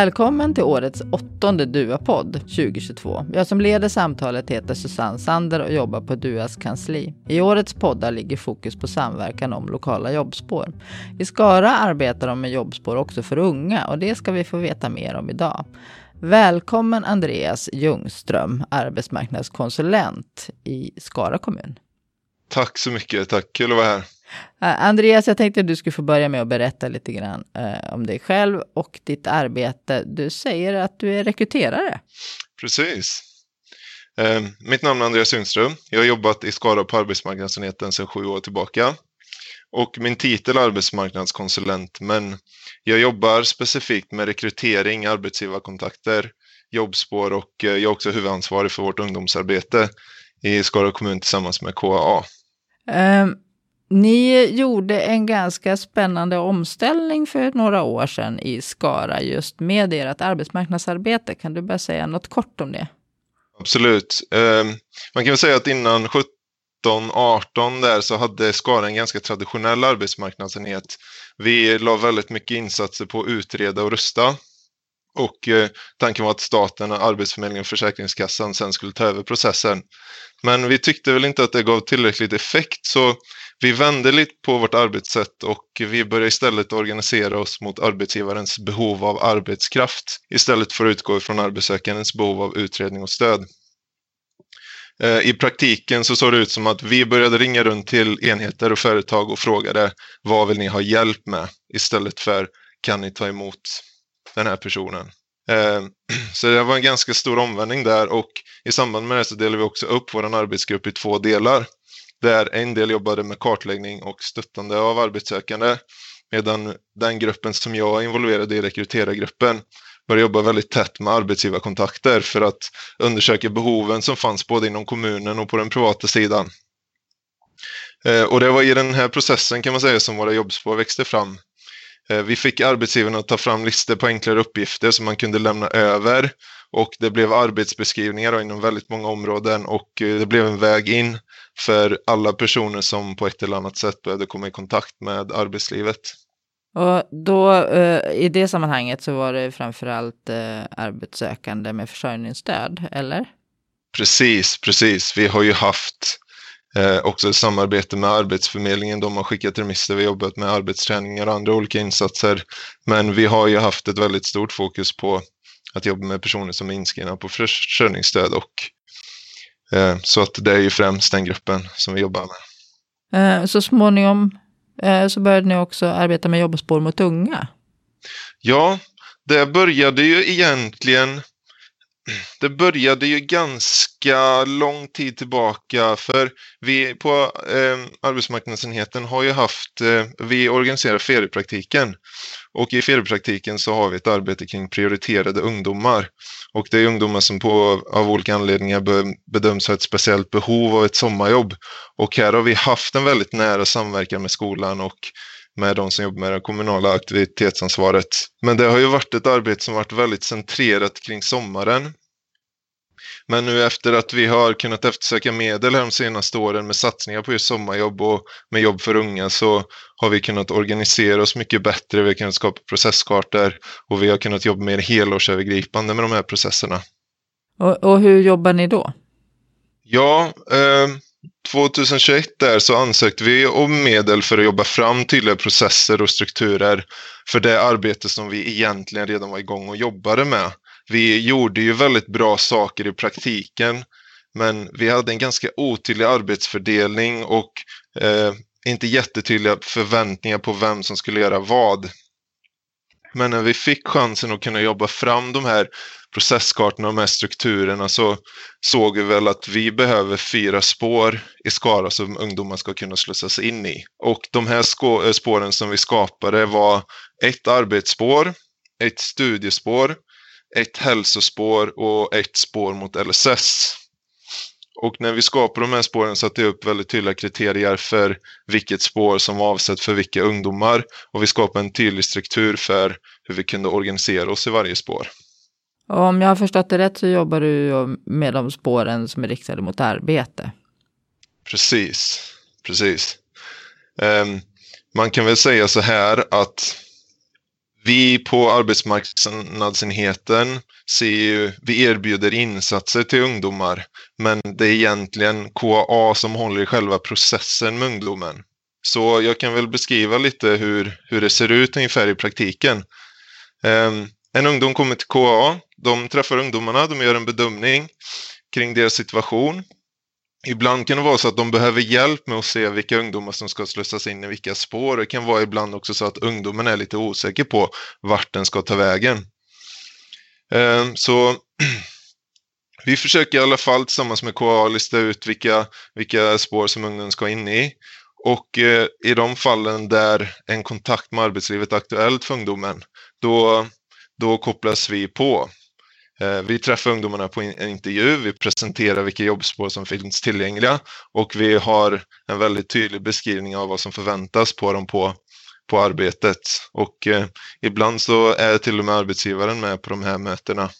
Välkommen till årets åttonde DUA-podd 2022. Jag som leder samtalet heter Susanne Sander och jobbar på DUAs kansli. I årets poddar ligger fokus på samverkan om lokala jobbspår. I Skara arbetar de med jobbspår också för unga och det ska vi få veta mer om idag. Välkommen Andreas Ljungström, arbetsmarknadskonsulent i Skara kommun. Tack så mycket, tack. Kul att vara här. Uh, Andreas, jag tänkte att du skulle få börja med att berätta lite grann uh, om dig själv och ditt arbete. Du säger att du är rekryterare. Precis. Uh, mitt namn är Andreas Ljungström. Jag har jobbat i Skara på arbetsmarknadsenheten sedan sju år tillbaka. Och min titel är arbetsmarknadskonsulent, men jag jobbar specifikt med rekrytering, arbetsgivarkontakter, jobbspår och jag är också huvudansvarig för vårt ungdomsarbete i Skara kommun tillsammans med KAA. Um, ni gjorde en ganska spännande omställning för några år sedan i Skara just med ert arbetsmarknadsarbete. Kan du bara säga något kort om det? Absolut. Ehm, man kan väl säga att innan 17 18 där så hade Skara en ganska traditionell arbetsmarknadsenhet. Vi la väldigt mycket insatser på att utreda och rusta. Och eh, tanken var att staten, Arbetsförmedlingen och Försäkringskassan sen skulle ta över processen. Men vi tyckte väl inte att det gav tillräckligt effekt så vi vände lite på vårt arbetssätt och vi började istället organisera oss mot arbetsgivarens behov av arbetskraft istället för att utgå ifrån arbetssökandens behov av utredning och stöd. Eh, I praktiken så såg det ut som att vi började ringa runt till enheter och företag och frågade vad vill ni ha hjälp med istället för kan ni ta emot den här personen. Eh, så det var en ganska stor omvändning där och i samband med det så delade vi också upp vår arbetsgrupp i två delar. Där en del jobbade med kartläggning och stöttande av arbetssökande medan den gruppen som jag är involverad i, rekryterargruppen, började jobba väldigt tätt med arbetsgivarkontakter för att undersöka behoven som fanns både inom kommunen och på den privata sidan. Eh, och det var i den här processen kan man säga som våra jobbspår växte fram. Eh, vi fick arbetsgivarna att ta fram listor på enklare uppgifter som man kunde lämna över och det blev arbetsbeskrivningar inom väldigt många områden och eh, det blev en väg in för alla personer som på ett eller annat sätt behövde komma i kontakt med arbetslivet. Och då eh, i det sammanhanget så var det framförallt eh, arbetssökande med försörjningsstöd, eller? Precis, precis. Vi har ju haft eh, också samarbete med Arbetsförmedlingen. De har skickat remisser, vi har jobbat med arbetsträningar och andra olika insatser. Men vi har ju haft ett väldigt stort fokus på att jobba med personer som är inskrivna på försörjningsstöd och eh, så att det är ju främst den gruppen som vi jobbar med. Eh, så småningom Eh, så började ni också arbeta med jobbspår mot unga. Ja, det började ju egentligen det började ju ganska lång tid tillbaka för vi på eh, arbetsmarknadsenheten har ju haft, eh, vi organiserar feriepraktiken. Och i feriepraktiken så har vi ett arbete kring prioriterade ungdomar. Och det är ungdomar som på, av olika anledningar bedöms ha ett speciellt behov av ett sommarjobb. Och här har vi haft en väldigt nära samverkan med skolan och med de som jobbar med det kommunala aktivitetsansvaret. Men det har ju varit ett arbete som varit väldigt centrerat kring sommaren men nu efter att vi har kunnat eftersöka medel de senaste åren med satsningar på just sommarjobb och med jobb för unga så har vi kunnat organisera oss mycket bättre. Vi har kunnat skapa processkartor och vi har kunnat jobba mer helårsövergripande med de här processerna. Och, och hur jobbar ni då? Ja, eh, 2021 där så ansökte vi om medel för att jobba fram tydliga processer och strukturer för det arbete som vi egentligen redan var igång och jobbade med vi gjorde ju väldigt bra saker i praktiken, men vi hade en ganska otydlig arbetsfördelning och eh, inte jättetydliga förväntningar på vem som skulle göra vad. Men när vi fick chansen att kunna jobba fram de här processkartorna och de här strukturerna så såg vi väl att vi behöver fyra spår i Skara som ungdomar ska kunna slussas in i. Och de här eh, spåren som vi skapade var ett arbetsspår, ett studiespår, ett hälsospår och ett spår mot LSS. Och när vi skapade de här spåren satte jag upp väldigt tydliga kriterier för vilket spår som var avsett för vilka ungdomar och vi skapade en tydlig struktur för hur vi kunde organisera oss i varje spår. Och om jag har förstått det rätt så jobbar du med de spåren som är riktade mot arbete. Precis, precis. Um, man kan väl säga så här att vi på arbetsmarknadsenheten ser ju, vi erbjuder insatser till ungdomar, men det är egentligen KA som håller i själva processen med ungdomen. Så jag kan väl beskriva lite hur, hur det ser ut ungefär i praktiken. Um, en ungdom kommer till KA, de träffar ungdomarna, de gör en bedömning kring deras situation. Ibland kan det vara så att de behöver hjälp med att se vilka ungdomar som ska slussas in i vilka spår. Det kan vara ibland också så att ungdomen är lite osäker på vart den ska ta vägen. Ehm, så vi försöker i alla fall tillsammans med KA lista ut vilka, vilka spår som ungdomen ska in i. Och eh, i de fallen där en kontakt med arbetslivet är aktuellt för ungdomen, då, då kopplas vi på. Eh, vi träffar ungdomarna på en intervju, vi presenterar vilka jobbspår som finns tillgängliga och vi har en väldigt tydlig beskrivning av vad som förväntas på dem på, på arbetet. Och eh, ibland så är till och med arbetsgivaren med på de här mötena.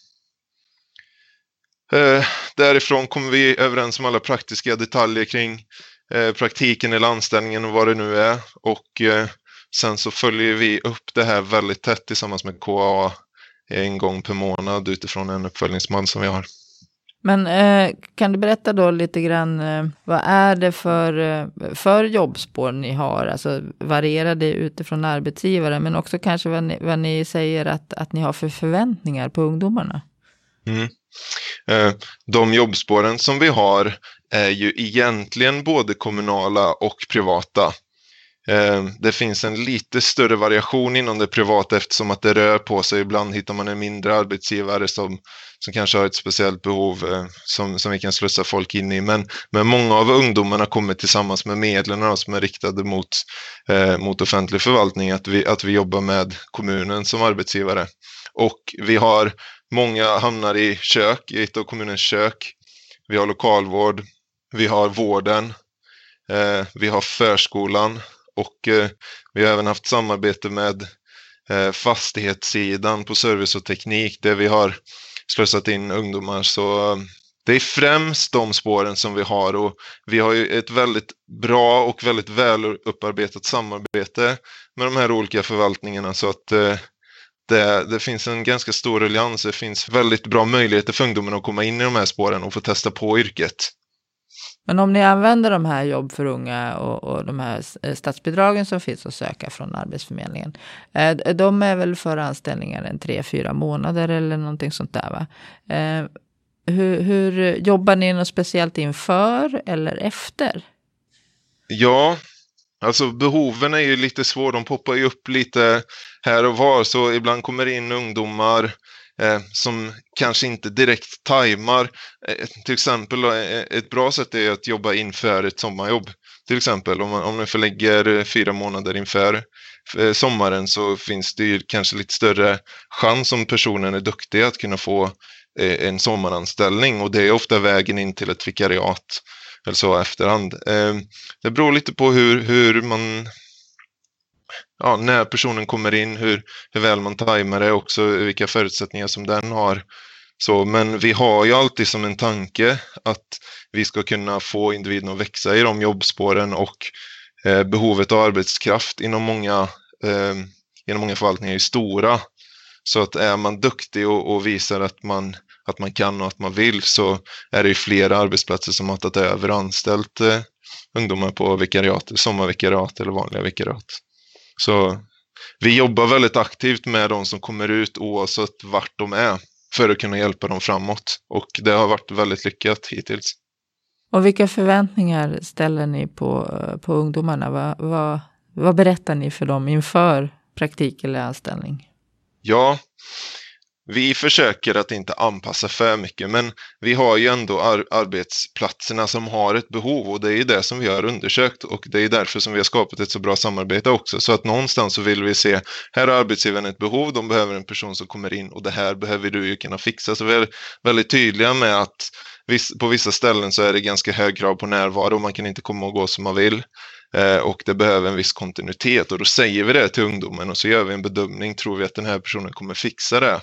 Eh, därifrån kommer vi överens om alla praktiska detaljer kring eh, praktiken eller anställningen och vad det nu är. Och eh, sen så följer vi upp det här väldigt tätt tillsammans med KAA en gång per månad utifrån en uppföljningsman som vi har. Men eh, kan du berätta då lite grann, eh, vad är det för, eh, för jobbspår ni har? Alltså varierar det utifrån arbetsgivare, men också kanske vad ni, vad ni säger att, att ni har för förväntningar på ungdomarna? Mm. Eh, de jobbspåren som vi har är ju egentligen både kommunala och privata. Ehm, det finns en lite större variation inom det privata eftersom att det rör på sig. Ibland hittar man en mindre arbetsgivare som, som kanske har ett speciellt behov eh, som, som vi kan slussa folk in i. Men, men många av ungdomarna kommer tillsammans med medlen som är riktade mot, eh, mot offentlig förvaltning att vi, att vi jobbar med kommunen som arbetsgivare. Och vi har många hamnar i kök, i ett av kommunens kök. Vi har lokalvård, vi har vården, eh, vi har förskolan och eh, vi har även haft samarbete med eh, fastighetssidan på service och teknik där vi har slussat in ungdomar. Så eh, det är främst de spåren som vi har och vi har ju ett väldigt bra och väldigt väl upparbetat samarbete med de här olika förvaltningarna så att eh, det, det, finns en ganska stor allians. Det finns väldigt bra möjligheter för ungdomarna att komma in i de här spåren och få testa på yrket. Men om ni använder de här jobb för unga och, och de här eh, statsbidragen som finns att söka från Arbetsförmedlingen. Eh, de är väl för anställningar en tre, fyra månader eller någonting sånt där va? Eh, hur, hur jobbar ni något speciellt inför eller efter? Ja, alltså behoven är ju lite svåra. De poppar ju upp lite här och var. Så ibland kommer det in ungdomar eh, som kanske inte direkt tajmar. Eh, till exempel eh, ett bra sätt är att jobba inför ett sommarjobb. Till exempel om man, om man förlägger eh, fyra månader inför eh, sommaren så finns det ju kanske lite större chans om personen är duktig att kunna få eh, en sommaranställning och det är ofta vägen in till ett vikariat eller så efterhand. Det beror lite på hur, hur man ja, när personen kommer in, hur, hur väl man tajmar det också, vilka förutsättningar som den har. Så, men vi har ju alltid som en tanke att vi ska kunna få individen att växa i de jobbspåren och eh, behovet av arbetskraft inom många, eh, inom många förvaltningar är stora. Så att är man duktig och, och, visar att man, att man kan och att man vill så är det ju flera arbetsplatser som har tagit över och anställt eh, ungdomar på vikariat, sommarvikariat eller vanliga vikariat. Så vi jobbar väldigt aktivt med de som kommer ut oavsett vart de är för att kunna hjälpa dem framåt. Och det har varit väldigt lyckat hittills. Och vilka förväntningar ställer ni på, på ungdomarna? Vad, vad, vad berättar ni för dem inför praktik eller anställning? Ja, vi försöker att inte anpassa för mycket, men vi har ju ändå ar arbetsplatserna som har ett behov och det är ju det som vi har undersökt och det är därför som vi har skapat ett så bra samarbete också. Så att någonstans så vill vi se, här har arbetsgivaren ett behov, de behöver en person som kommer in och det här behöver du ju kunna fixa. Så vi är väldigt tydliga med att på vissa ställen så är det ganska hög krav på närvaro, man kan inte komma och gå som man vill eh, och det behöver en viss kontinuitet och då säger vi det till ungdomen och så gör vi en bedömning, tror vi att den här personen kommer fixa det?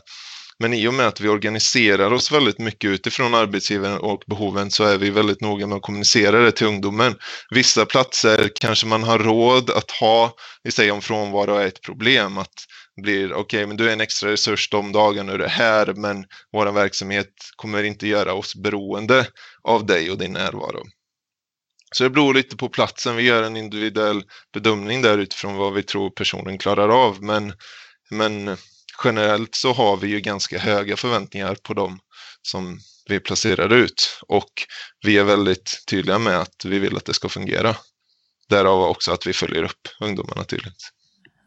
Men i och med att vi organiserar oss väldigt mycket utifrån arbetsgivaren och behoven så är vi väldigt noga med att kommunicera det till ungdomen. Vissa platser kanske man har råd att ha, vi säger om frånvaro är ett problem, att blir okej, okay, men du är en extra resurs de dagarna du är här, men vår verksamhet kommer inte göra oss beroende av dig och din närvaro. Så det beror lite på platsen. Vi gör en individuell bedömning där utifrån vad vi tror personen klarar av. Men, men generellt så har vi ju ganska höga förväntningar på dem som vi placerar ut. Och vi är väldigt tydliga med att vi vill att det ska fungera. Därav också att vi följer upp ungdomarna tydligt.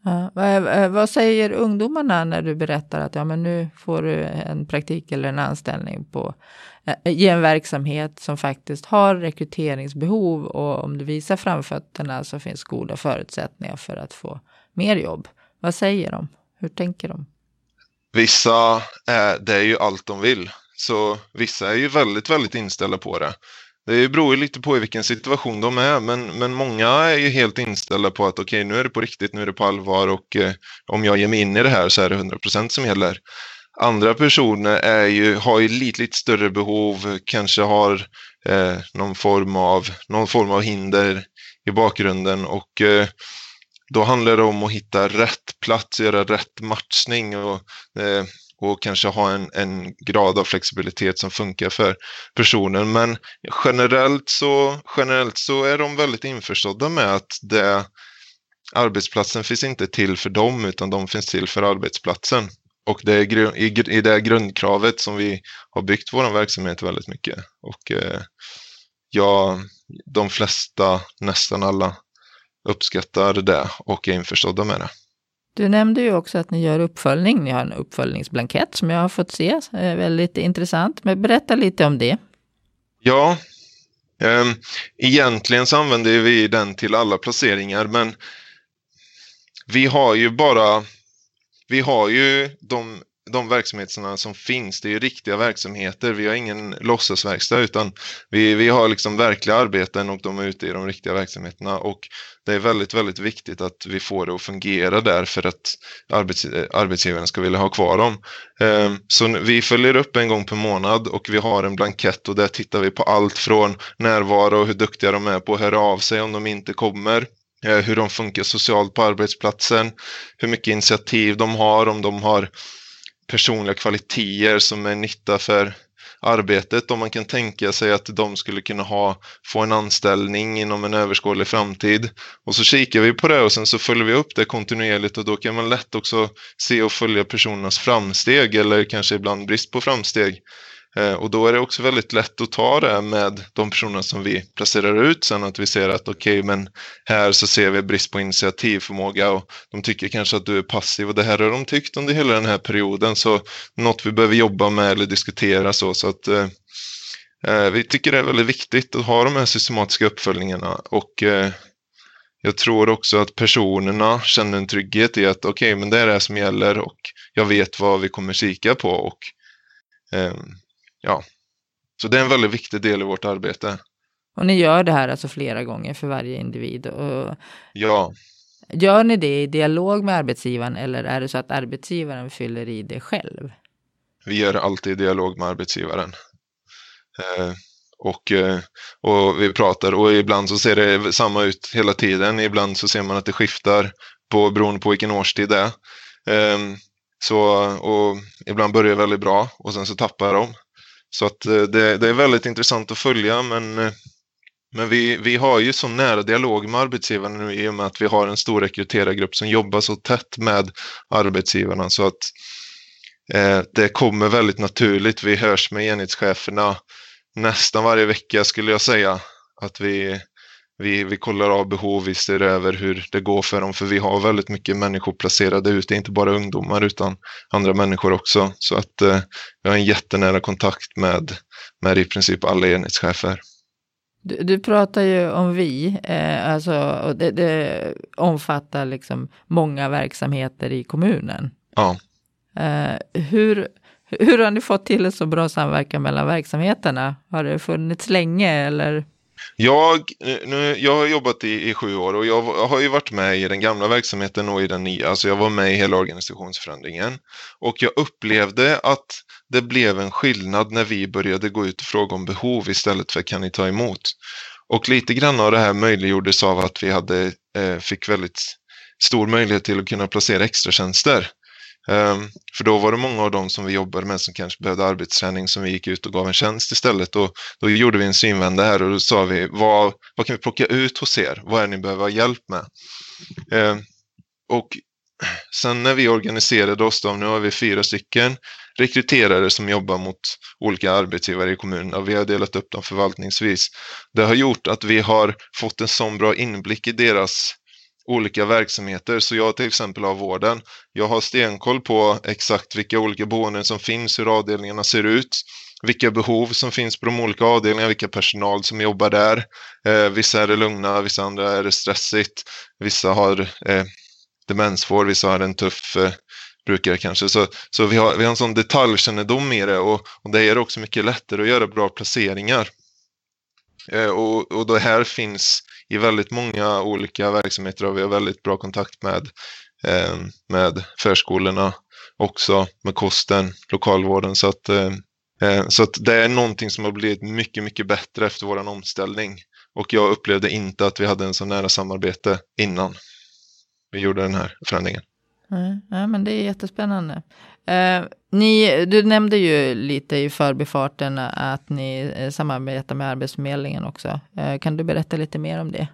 Ja, vad, eh, säger ungdomarna när du berättar att ja, men nu får du en praktik eller en anställning på eh, i en verksamhet som faktiskt har rekryteringsbehov och om du visar framfötterna så finns goda förutsättningar för att få mer jobb. Vad säger de? Hur tänker de? Vissa, eh, det är ju allt de vill. Så vissa är ju väldigt, väldigt inställda på det. Det beror ju lite på i vilken situation de är, men, men många är ju helt inställda på att okej, okay, nu är det på riktigt, nu är det på allvar och eh, om jag ger mig in i det här så är det 100% som gäller. Andra personer är ju, har ju lite, lite större behov, kanske har eh, någon, form av, någon form av hinder i bakgrunden och eh, då handlar det om att hitta rätt plats, göra rätt matchning och eh, och kanske ha en, en grad av flexibilitet som funkar för personen. Men generellt så, generellt så är de väldigt införstådda med att det, arbetsplatsen finns inte till för dem utan de finns till för arbetsplatsen. Och det är i, i det grundkravet som vi har byggt vår verksamhet väldigt mycket. Och eh, ja, de flesta, nästan alla, uppskattar det och är införstådda med det. Du nämnde ju också att ni gör uppföljning. Ni har en uppföljningsblankett som jag har fått se. Väldigt intressant. Men berätta lite om det. Ja, eh, egentligen så använder vi den till alla placeringar, men vi har ju bara vi har ju de de verksamheterna som finns, det är ju riktiga verksamheter. Vi har ingen låtsasverkstad utan vi, vi har liksom verkliga arbeten och de är ute i de riktiga verksamheterna. Och det är väldigt, väldigt viktigt att vi får det att fungera där för att arbets, arbetsgivaren ska vilja ha kvar dem. Ehm, så vi följer upp en gång per månad och vi har en blankett och där tittar vi på allt från närvaro och hur duktiga de är på att höra av sig om de inte kommer eh, hur de funkar socialt på arbetsplatsen, hur mycket initiativ de har, om de har personliga kvaliteter som är nytta för arbetet om man kan tänka sig att de skulle kunna ha, få en anställning inom en överskådlig framtid. Och så kikar vi på det och sen så följer vi upp det kontinuerligt och då kan man lätt också se och följa personernas framsteg eller kanske ibland brist på framsteg. Eh, och då är det också väldigt lätt att ta det med de personer som vi placerar ut sen att vi ser att okej, okay, men här så ser vi brist på initiativförmåga och de tycker kanske att du är passiv och det här har de tyckt under hela den här perioden så något vi behöver jobba med eller diskutera så, så att eh, eh vi tycker det är väldigt viktigt att ha de här systematiska uppföljningarna och eh, jag tror också att personerna känner en trygghet i att okej, okay, men det är det som gäller och jag vet vad vi kommer kika på och eh, ja, så det är en väldigt viktig del i vårt arbete. Och ni gör det här alltså flera gånger för varje individ? Och... Ja. Gör ni det i dialog med arbetsgivaren eller är det så att arbetsgivaren fyller i det själv? Vi gör alltid i dialog med arbetsgivaren. Eh, och, eh, och vi pratar och ibland så ser det samma ut hela tiden. Ibland så ser man att det skiftar på, beroende på vilken årstid det är. Eh, så, och ibland börjar väldigt bra och sen så tappar de. Så att eh, det, det, är väldigt intressant att följa men, eh, men vi, vi har ju så nära dialog med arbetsgivarna nu i och med att vi har en stor rekryterargrupp som jobbar så tätt med arbetsgivarna så att eh, det kommer väldigt naturligt. Vi hörs med enhetscheferna nästan varje vecka skulle jag säga. Att vi, vi, vi kollar av behov, vi ser över hur det går för dem, för vi har väldigt mycket människor placerade ute, inte bara ungdomar utan andra människor också. Så att eh, vi har en jättenära kontakt med, med i princip alla enhetschefer. Du, du pratar ju om vi, eh, alltså, och det, det, omfattar liksom många verksamheter i kommunen. Ja. Eh, hur, hur har ni fått till en så bra samverkan mellan verksamheterna? Har det funnits länge eller? Jag, eh, nu, jag har jobbat i, i sju år och jag har ju varit med i den gamla verksamheten och i den nya. Alltså jag var med i hela organisationsförändringen. Och jag upplevde att det blev en skillnad när vi började gå ut och fråga om behov istället för kan ni ta emot. Och lite grann av det här möjliggjordes av att vi hade, eh, fick väldigt stor möjlighet till att kunna placera extratjänster. Um, för då var det många av dem som vi jobbade med som kanske behövde arbetsträning som vi gick ut och gav en tjänst istället. Och då gjorde vi en synvända här och då sa vi vad, vad kan vi plocka ut hos er? Vad är det ni behöver ha hjälp med? Um, och sen när vi organiserade oss, då, nu har vi fyra stycken rekryterare som jobbar mot olika arbetsgivare i kommunen och vi har delat upp dem förvaltningsvis. Det har gjort att vi har fått en sån bra inblick i deras olika verksamheter. Så jag till exempel har vården. Jag har stenkoll på exakt vilka olika boenden som finns, hur avdelningarna ser ut, vilka behov som finns på de olika avdelningarna, vilka personal som jobbar där. Eh, vissa är det lugna, vissa andra är det stressigt, vissa har eh, demensvård, vissa har en tuff eh, brukare kanske. Så, så vi, har, vi har en sån detaljkännedom i det och, och det är också mycket lättare att göra bra placeringar. Eh, och, och det här finns i väldigt många olika verksamheter och vi har väldigt bra kontakt med, eh, med förskolorna också, med kosten, lokalvården. Så att, eh, eh så att det är någonting som har blivit mycket, mycket bättre efter vår omställning. Och jag upplevde inte att vi hade en så nära samarbete innan vi gjorde den här förändringen. Nej, men det är jättespännande. Eh, ni, du nämnde ju lite i förbifarten att ni eh, samarbetar med Arbetsförmedlingen också. Eh, kan du berätta lite mer om det?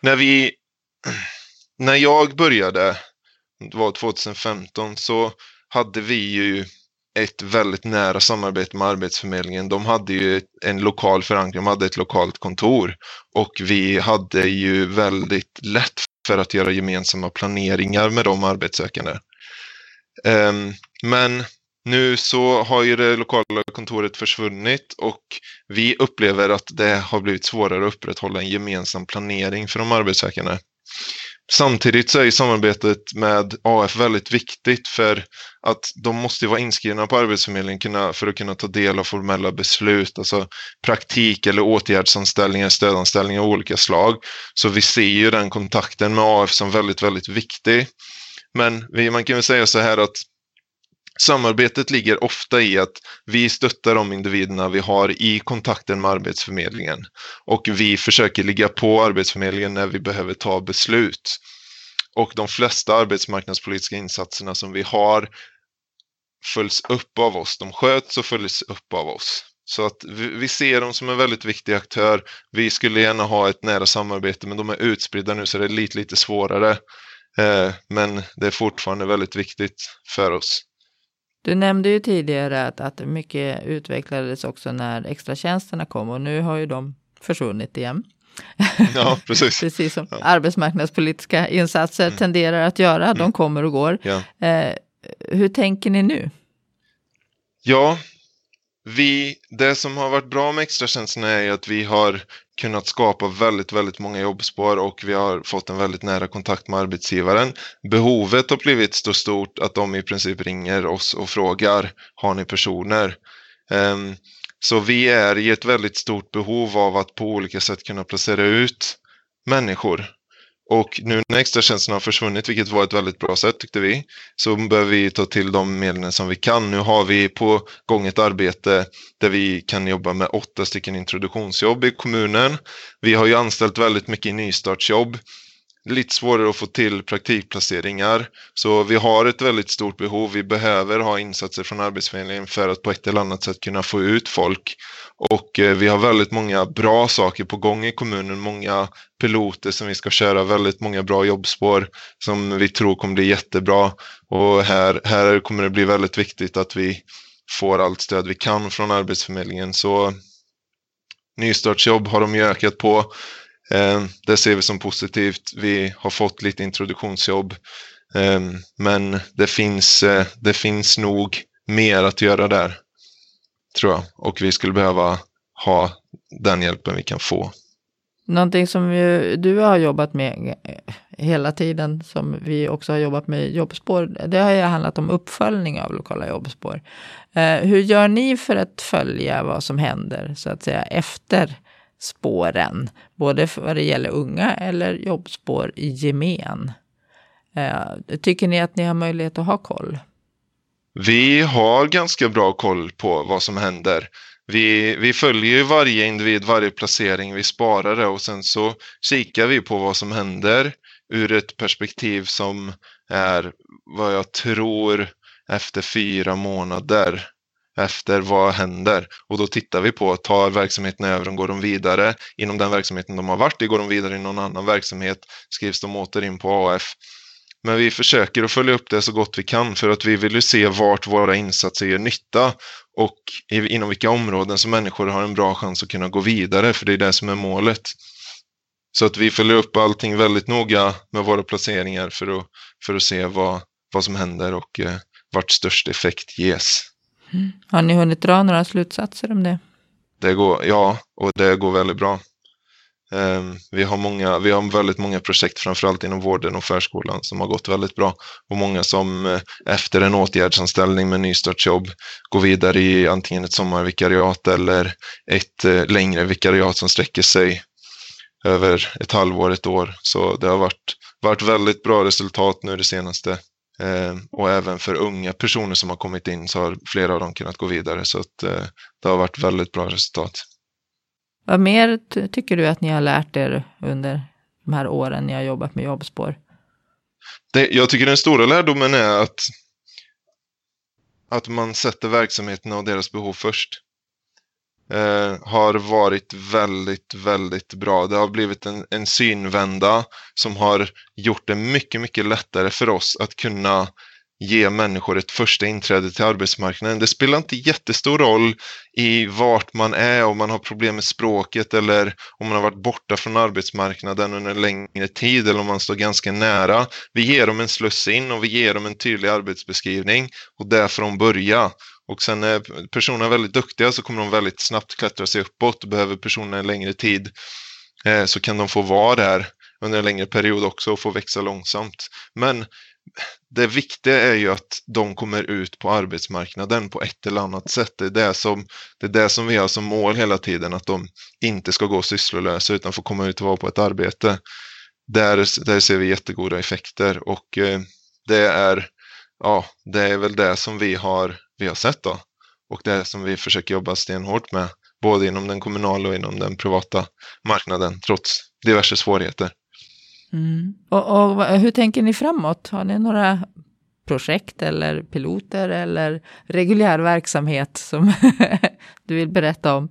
När, vi, när jag började, det var 2015, så hade vi ju ett väldigt nära samarbete med Arbetsförmedlingen. De hade ju en lokal förankring, de hade ett lokalt kontor och vi hade ju väldigt lätt för att göra gemensamma planeringar med de arbetssökande. Ehm, men nu så har ju det lokala kontoret försvunnit och vi upplever att det har blivit svårare att upprätthålla en gemensam planering för de arbetssökande. Samtidigt så är samarbetet med AF väldigt viktigt för att de måste vara inskrivna på Arbetsförmedlingen för att kunna ta del av formella beslut, alltså praktik eller åtgärdsanställningar, stödanställningar av olika slag. Så vi ser ju den kontakten med AF som väldigt, väldigt viktig. Men man kan väl säga så här att Samarbetet ligger ofta i att vi stöttar de individerna vi har i kontakten med Arbetsförmedlingen och vi försöker ligga på Arbetsförmedlingen när vi behöver ta beslut. Och de flesta arbetsmarknadspolitiska insatserna som vi har följs upp av oss. De sköts och följs upp av oss. Så att vi ser dem som en väldigt viktig aktör. Vi skulle gärna ha ett nära samarbete men de är utspridda nu så det är lite, lite svårare. Eh, men det är fortfarande väldigt viktigt för oss. Du nämnde ju tidigare att, att mycket utvecklades också när extratjänsterna kom och nu har ju de försvunnit igen. Ja, precis. precis som ja. arbetsmarknadspolitiska insatser mm. tenderar att göra. De mm. kommer och går. Ja. Eh, hur tänker ni nu? Ja, vi, det som har varit bra med extratjänsterna är att vi har kunnat skapa väldigt, väldigt många jobbspår och vi har fått en väldigt nära kontakt med arbetsgivaren. Behovet har blivit så stort att de i princip ringer oss och frågar, har ni personer? Um, så vi är i ett väldigt stort behov av att på olika sätt kunna placera ut människor och nu när extratjänsterna har försvunnit, vilket var ett väldigt bra sätt tyckte vi, så behöver vi ta till de medlen som vi kan. Nu har vi på gång ett arbete där vi kan jobba med åtta stycken introduktionsjobb i kommunen. Vi har ju anställt väldigt mycket nystartsjobb lite svårare att få till praktikplaceringar. Så vi har ett väldigt stort behov. Vi behöver ha insatser från Arbetsförmedlingen för att på ett eller annat sätt kunna få ut folk. Och eh, vi har väldigt många bra saker på gång i kommunen. Många piloter som vi ska köra, väldigt många bra jobbspår som vi tror kommer bli jättebra. Och här, här kommer det bli väldigt viktigt att vi får allt stöd vi kan från Arbetsförmedlingen. Så nystartsjobb har de ju ökat på. Eh, det ser vi som positivt. Vi har fått lite introduktionsjobb. Eh, men det finns, eh, det finns nog mer att göra där, tror jag. Och vi skulle behöva ha den hjälpen vi kan få. Någonting som du har jobbat med hela tiden, som vi också har jobbat med jobbspår, det har ju handlat om uppföljning av lokala jobbspår. Hur gör ni för att följa vad som händer, så att säga, efter spåren, både vad det gäller unga eller jobbspår i gemen. Eh, tycker ni att ni har möjlighet att ha koll? Vi har ganska bra koll på vad som händer. Vi, vi följer ju varje individ, varje placering, vi sparar det och sen så kikar vi på vad som händer ur ett perspektiv som är vad jag tror efter fyra månader efter vad händer? Och då tittar vi på, tar verksamheten över och går de vidare inom den verksamheten de har varit i, går de vidare i någon annan verksamhet, skrivs de åter in på AF. Men vi försöker att följa upp det så gott vi kan för att vi vill ju se vart våra insatser gör nytta och inom vilka områden som människor har en bra chans att kunna gå vidare, för det är det som är målet. Så att vi följer upp allting väldigt noga med våra placeringar för att, för att se vad, vad som händer och eh, vart störst effekt ges. Mm. Har ni hunnit dra några slutsatser om det? det går, ja, och det går väldigt bra. Um, vi, har många, vi har väldigt många projekt, framförallt inom vården och förskolan, som har gått väldigt bra. Och många som uh, efter en åtgärdsanställning med nystartsjobb går vidare i antingen ett sommarvikariat eller ett uh, längre vikariat som sträcker sig över ett halvår, ett år. Så det har varit, varit väldigt bra resultat nu det senaste. Eh, och även för unga personer som har kommit in så har flera av dem kunnat gå vidare. Så att, eh, det har varit väldigt bra resultat. Vad mer tycker du att ni har lärt er under de här åren ni har jobbat med jobbspår? Det, jag tycker den stora lärdomen är att, att man sätter verksamheterna och deras behov först eh, har varit väldigt, väldigt bra. Det har blivit en, en synvända som har gjort det mycket, mycket lättare för oss att kunna ge människor ett första inträde till arbetsmarknaden. Det spelar inte jättestor roll i vart man är, om man har problem med språket eller om man har varit borta från arbetsmarknaden under en längre tid eller om man står ganska nära. Vi ger dem en sluss in och vi ger dem en tydlig arbetsbeskrivning och där får de börja. Och sen när personerna är väldigt duktiga så kommer de väldigt snabbt klättra sig uppåt. Behöver personerna en längre tid eh, så kan de få vara där under en längre period också och få växa långsamt. Men det viktiga är ju att de kommer ut på arbetsmarknaden på ett eller annat sätt. Det är det som, det är det som vi har som mål hela tiden, att de inte ska gå sysslolösa utan få komma ut och vara på ett arbete. Där, där ser vi jättegoda effekter och eh, det är ja, det är väl det som vi har, vi har sett då. Och det som vi försöker jobba stenhårt med, både inom den kommunala och inom den privata marknaden, trots diverse svårigheter. Mm. Och, och, hur tänker ni framåt? Har ni några projekt eller piloter eller reguljär verksamhet som du vill berätta om?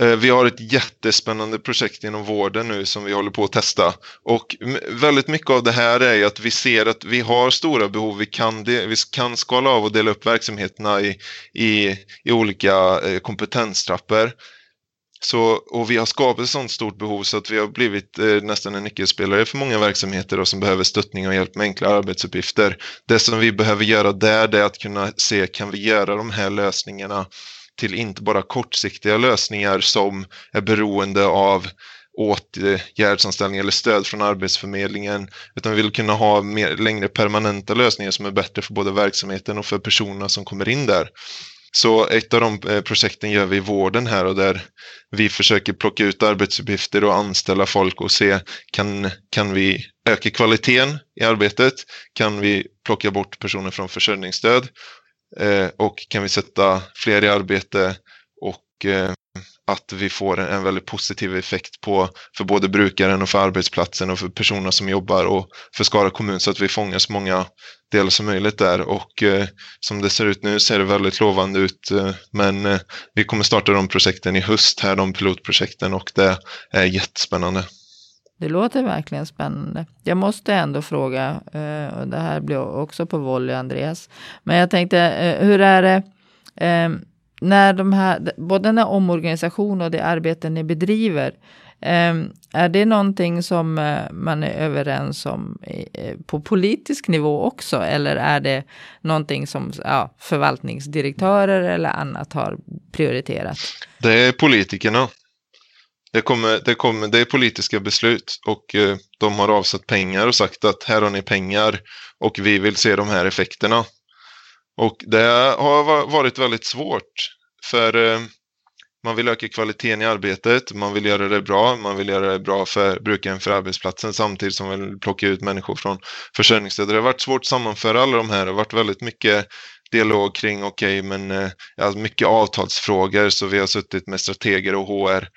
Eh, vi har ett jättespännande projekt inom vården nu som vi håller på att testa. Och väldigt mycket av det här är att vi ser att vi har stora behov. Vi kan, vi kan skala av och dela upp verksamheterna i, i, i olika eh, kompetenstrappor. Så, och vi har skapat ett sådant stort behov så att vi har blivit eh, nästan en nyckelspelare för många verksamheter då, som behöver stöttning och hjälp med enkla arbetsuppgifter. Det som vi behöver göra där det är att kunna se, kan vi göra de här lösningarna till inte bara kortsiktiga lösningar som är beroende av åtgärdsanställning eller stöd från Arbetsförmedlingen. Utan vi vill kunna ha mer, längre permanenta lösningar som är bättre för både verksamheten och för personerna som kommer in där. Så ett av de eh, projekten gör vi i vården här och där vi försöker plocka ut arbetsuppgifter och anställa folk och se kan, kan vi öka kvaliteten i arbetet? Kan vi plocka bort personer från försörjningsstöd? Eh, och kan vi sätta fler i arbete och eh, att vi får en, en, väldigt positiv effekt på för både brukaren och för arbetsplatsen och för personerna som jobbar och för Skara kommun så att vi fångar så många delar som möjligt där och eh, som det ser ut nu ser det väldigt lovande ut eh, men eh, vi kommer starta de projekten i höst här, de pilotprojekten och det är jättespännande. Det låter verkligen spännande. Jag måste ändå fråga, eh, och det här blir också på volley Andreas, men jag tänkte, eh, hur är det eh, när de här, både den här omorganisation och det arbete ni bedriver, är det någonting som man är överens om på politisk nivå också? Eller är det någonting som ja, förvaltningsdirektörer eller annat har prioriterat? Det är politikerna. Det, kommer, det, kommer, det är politiska beslut och eh, de har avsatt pengar och sagt att här har ni pengar och vi vill se de här effekterna. Och det har varit väldigt svårt för eh, man vill öka kvaliteten i arbetet, man vill göra det bra, man vill göra det bra för brukaren för arbetsplatsen samtidigt som man vill plocka ut människor från försörjningsstöd. Det har varit svårt att sammanföra alla de här, det har varit väldigt mycket dialog kring, okej, okay, men eh, ja, mycket avtalsfrågor så vi har suttit med strateger och HR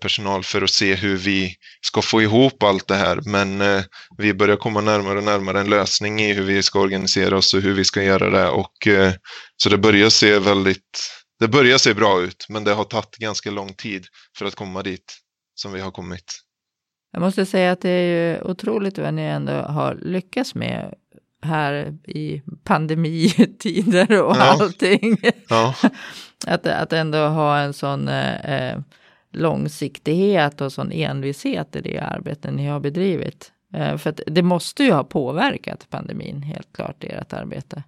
personal för att se hur vi ska få ihop allt det här. Men eh, vi börjar komma närmare och närmare en lösning i hur vi ska organisera oss och hur vi ska göra det. Och, eh, så det börjar se väldigt, det börjar se bra ut, men det har tagit ganska lång tid för att komma dit som vi har kommit. Jag måste säga att det är ju otroligt vad ni ändå har lyckats med här i pandemitider och ja. allting. Ja. Att, att ändå ha en sån eh, långsiktighet och sån envishet i det arbete ni har bedrivit. Eh, för att det måste ju ha påverkat pandemin helt klart, ert arbete.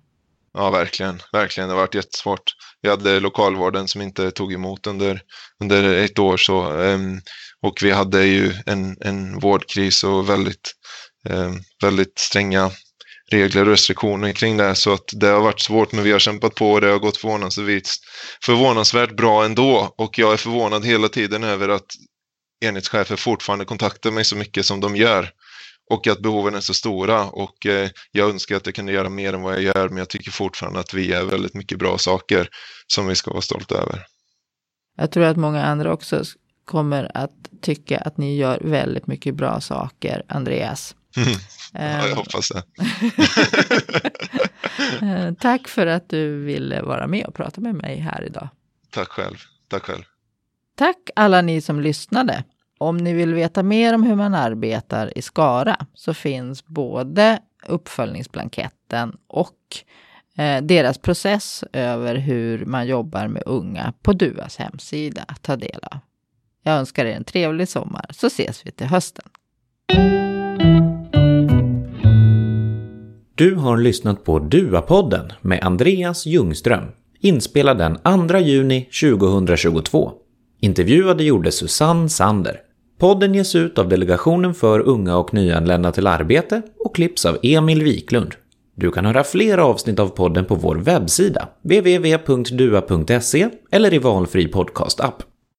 Ja, verkligen. Verkligen. Det har varit jättesvårt. Vi hade lokalvården som inte tog emot under, under ett år. Så, ehm, och vi hade ju en, en vårdkris och väldigt, ehm, väldigt stränga regler och restriktioner kring det. Så att det har varit svårt, men vi har kämpat på och det har gått förvånansvärt, förvånansvärt bra ändå. Och jag är förvånad hela tiden över att enhetschefer fortfarande kontaktar mig så mycket som de gör. Och att behoven är så stora och eh, jag önskar att jag kunde göra mer än vad jag gör men jag tycker fortfarande att vi gör väldigt mycket bra saker som vi ska vara stolta över. Jag tror att många andra också kommer att tycka att ni gör väldigt mycket bra saker, Andreas. ja, jag ehm. hoppas det. Eh, tack för att du ville vara med och prata med mig här idag. Tack själv. Tack själv. Tack alla ni som lyssnade. Om ni vill veta mer om hur man arbetar i Skara så finns både uppföljningsblanketten och eh, deras process över hur man jobbar med unga på DUAs hemsida att ta del av. Jag önskar er en trevlig sommar så ses vi till hösten. Du har lyssnat på DUA-podden med Andreas Ljungström, inspelad den 2 juni 2022. Intervjuade gjorde Susanne Sander. Podden ges ut av Delegationen för unga och nyanlända till arbete och klipps av Emil Wiklund. Du kan höra fler avsnitt av podden på vår webbsida, www.dua.se eller i valfri podcastapp.